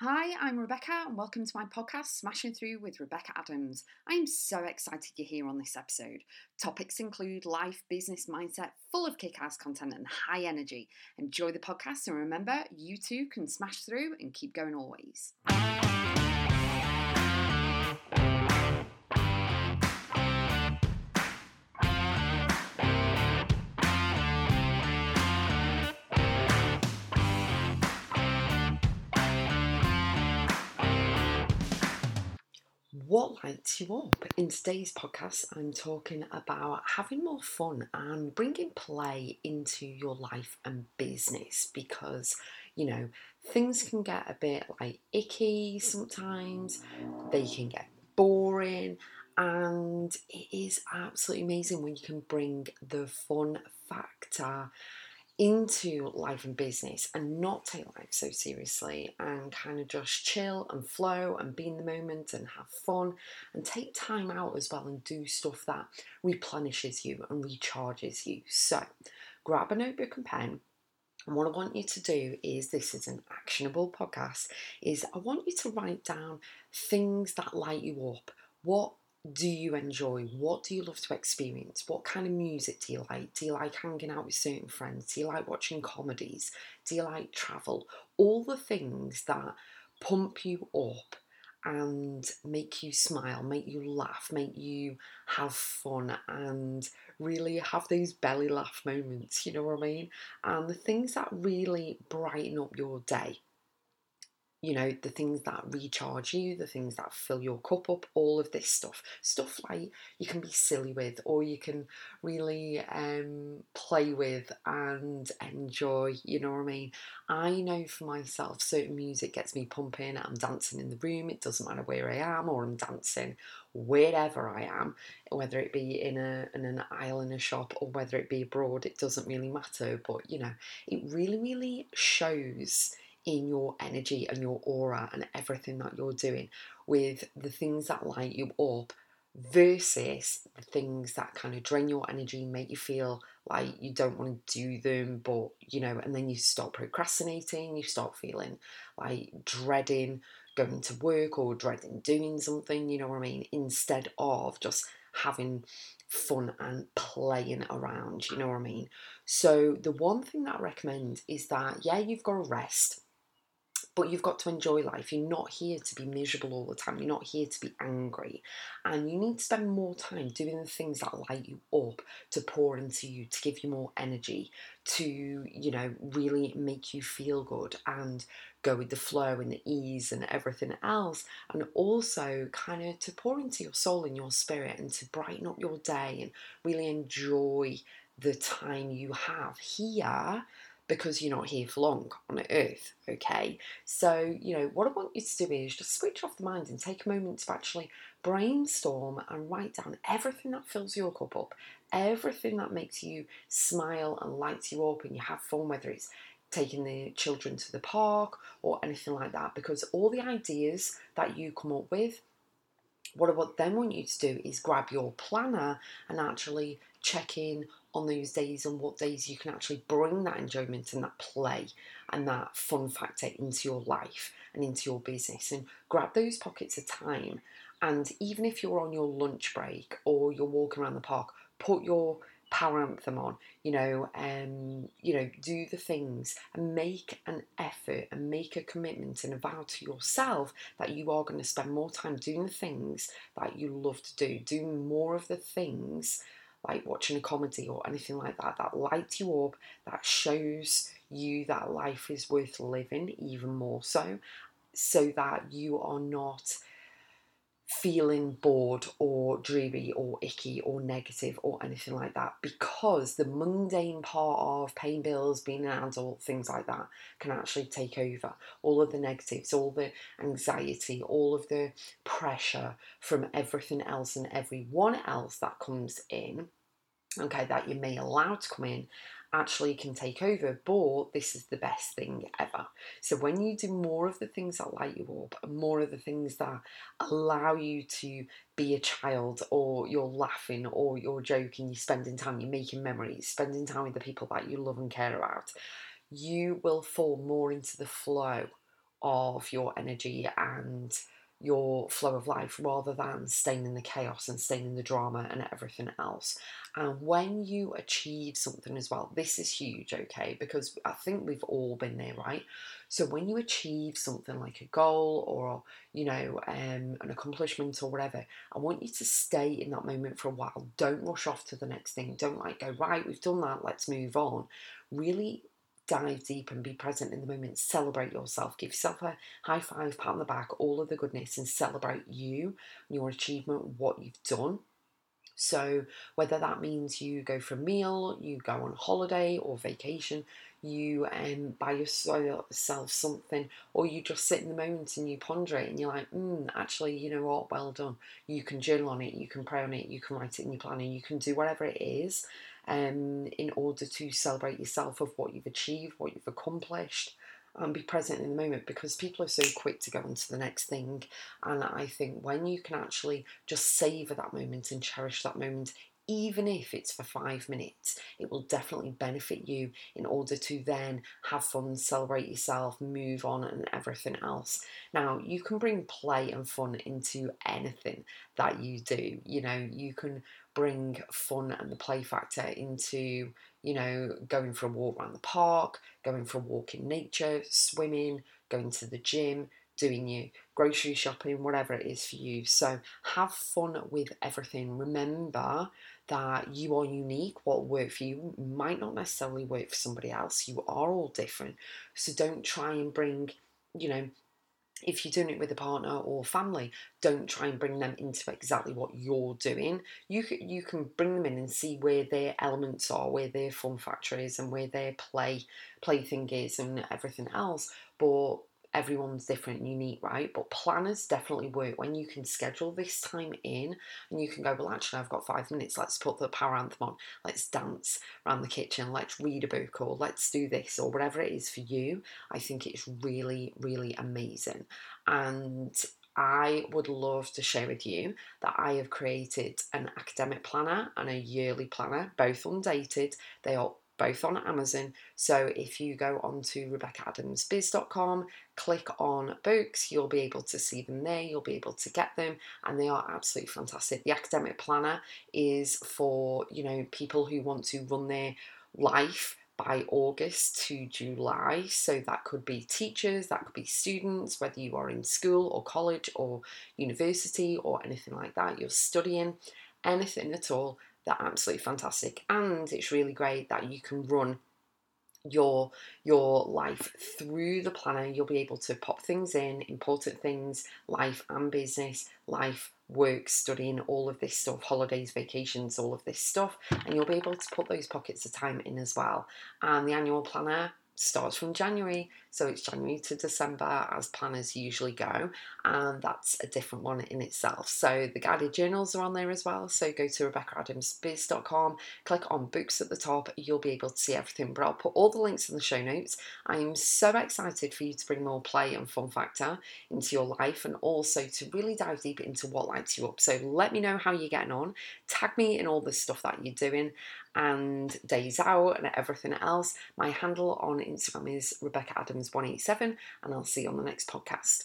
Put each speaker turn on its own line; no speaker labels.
Hi, I'm Rebecca, and welcome to my podcast, Smashing Through with Rebecca Adams. I am so excited you're here on this episode. Topics include life, business, mindset, full of kick ass content and high energy. Enjoy the podcast, and remember, you too can smash through and keep going always. What lights you up? In today's podcast, I'm talking about having more fun and bringing play into your life and business because, you know, things can get a bit like icky sometimes, they can get boring, and it is absolutely amazing when you can bring the fun factor into life and business and not take life so seriously and kind of just chill and flow and be in the moment and have fun and take time out as well and do stuff that replenishes you and recharges you. So, grab a notebook and pen. And what I want you to do is this is an actionable podcast is I want you to write down things that light you up. What do you enjoy? What do you love to experience? What kind of music do you like? Do you like hanging out with certain friends? Do you like watching comedies? Do you like travel? All the things that pump you up and make you smile, make you laugh, make you have fun, and really have those belly laugh moments, you know what I mean? And the things that really brighten up your day you know, the things that recharge you, the things that fill your cup up, all of this stuff. Stuff like you can be silly with or you can really um, play with and enjoy, you know what I mean? I know for myself, certain music gets me pumping, I'm dancing in the room, it doesn't matter where I am, or I'm dancing wherever I am, whether it be in, a, in an aisle in a shop or whether it be abroad, it doesn't really matter. But, you know, it really, really shows in your energy and your aura and everything that you're doing with the things that light you up versus the things that kind of drain your energy, and make you feel like you don't want to do them, but you know, and then you start procrastinating, you start feeling like dreading going to work or dreading doing something, you know what I mean, instead of just having fun and playing around, you know what I mean? So, the one thing that I recommend is that, yeah, you've got to rest but you've got to enjoy life. You're not here to be miserable all the time. You're not here to be angry. And you need to spend more time doing the things that light you up, to pour into you, to give you more energy, to, you know, really make you feel good and go with the flow and the ease and everything else. And also kind of to pour into your soul and your spirit and to brighten up your day and really enjoy the time you have here because you're not here for long on earth, okay? So, you know, what I want you to do is just switch off the mind and take a moment to actually brainstorm and write down everything that fills your cup up, everything that makes you smile and lights you up and you have fun, whether it's taking the children to the park or anything like that, because all the ideas that you come up with what I then want you to do is grab your planner and actually check in on those days and what days you can actually bring that enjoyment and that play and that fun factor into your life and into your business. And grab those pockets of time. And even if you're on your lunch break or you're walking around the park put your power anthem on you know um you know do the things and make an effort and make a commitment and a vow to yourself that you are going to spend more time doing the things that you love to do. Doing more of the things like watching a comedy or anything like that that lights you up, that shows you that life is worth living even more so, so that you are not feeling bored or dreary or icky or negative or anything like that because the mundane part of paying bills, being an adult, things like that can actually take over. All of the negatives, all the anxiety, all of the pressure from everything else and everyone else that comes in okay, that you may allow to come in actually can take over, but this is the best thing ever. So when you do more of the things that light you up, more of the things that allow you to be a child, or you're laughing, or you're joking, you're spending time, you're making memories, spending time with the people that you love and care about, you will fall more into the flow of your energy and your flow of life rather than staying in the chaos and staying in the drama and everything else. And when you achieve something as well, this is huge, okay? Because I think we've all been there, right? So when you achieve something like a goal or, you know, um, an accomplishment or whatever, I want you to stay in that moment for a while. Don't rush off to the next thing. Don't like go, right, we've done that, let's move on. Really dive deep and be present in the moment. Celebrate yourself. Give yourself a high five, pat on the back, all of the goodness, and celebrate you, your achievement, what you've done. So, whether that means you go for a meal, you go on holiday or vacation, you um, buy yourself something, or you just sit in the moment and you ponder it and you're like, mm, actually, you know what, well done. You can journal on it, you can pray on it, you can write it in your planner, you can do whatever it is um, in order to celebrate yourself of what you've achieved, what you've accomplished, and be present in the moment because people are so quick to go on to the next thing. And I think when you can actually just savor that moment and cherish that moment, even if it's for five minutes, it will definitely benefit you in order to then have fun, celebrate yourself, move on, and everything else. Now, you can bring play and fun into anything that you do. You know, you can bring fun and the play factor into, you know, going for a walk around the park, going for a walk in nature, swimming, going to the gym, doing your grocery shopping, whatever it is for you. So have fun with everything. Remember that you are unique. What worked for you might not necessarily work for somebody else. You are all different. So don't try and bring, you know, if you're doing it with a partner or family, don't try and bring them into exactly what you're doing. You can, you can bring them in and see where their elements are, where their fun factor is, and where their play plaything is, and everything else. But everyone's different and unique, right? But planners definitely work when you can schedule this time in and you can go, well, actually, I've got five minutes. Let's put the power anthem on. Let's dance around the kitchen. Let's read a book or let's do this or whatever it is for you. I think it's really, really amazing. And I would love to share with you that I have created an academic planner and a yearly planner, both undated. They are both on Amazon. So if you go onto RebeccaAdamsBiz.com, click on books, you'll be able to see them there, you'll be able to get them, and they are absolutely fantastic. The academic planner is for, you know, people who want to run their life by August to July. So that could be teachers, that could be students, whether you are in school or college or university or anything like that, you're studying, anything at all they're absolutely fantastic. And it's really great that you can run your your life through the planner you'll be able to pop things in important things life and business life work studying all of this stuff holidays vacations all of this stuff and you'll be able to put those pockets of time in as well and the annual planner starts from January, so it's January to December as planners usually go, and that's a different one in itself. So the guided journals are on there as well. So go to RebeccaAdamsBiz.com, click on books at the top, you'll be able to see everything. But I'll put all the links in the show notes. I am so excited for you to bring more play and fun factor into your life and also to really dive deep into what lights you up. So let me know how you're getting on. Tag me in all the stuff that you're doing and days out and everything else. My handle on Instagram is Rebecca Adams187, and I'll see you on the next podcast.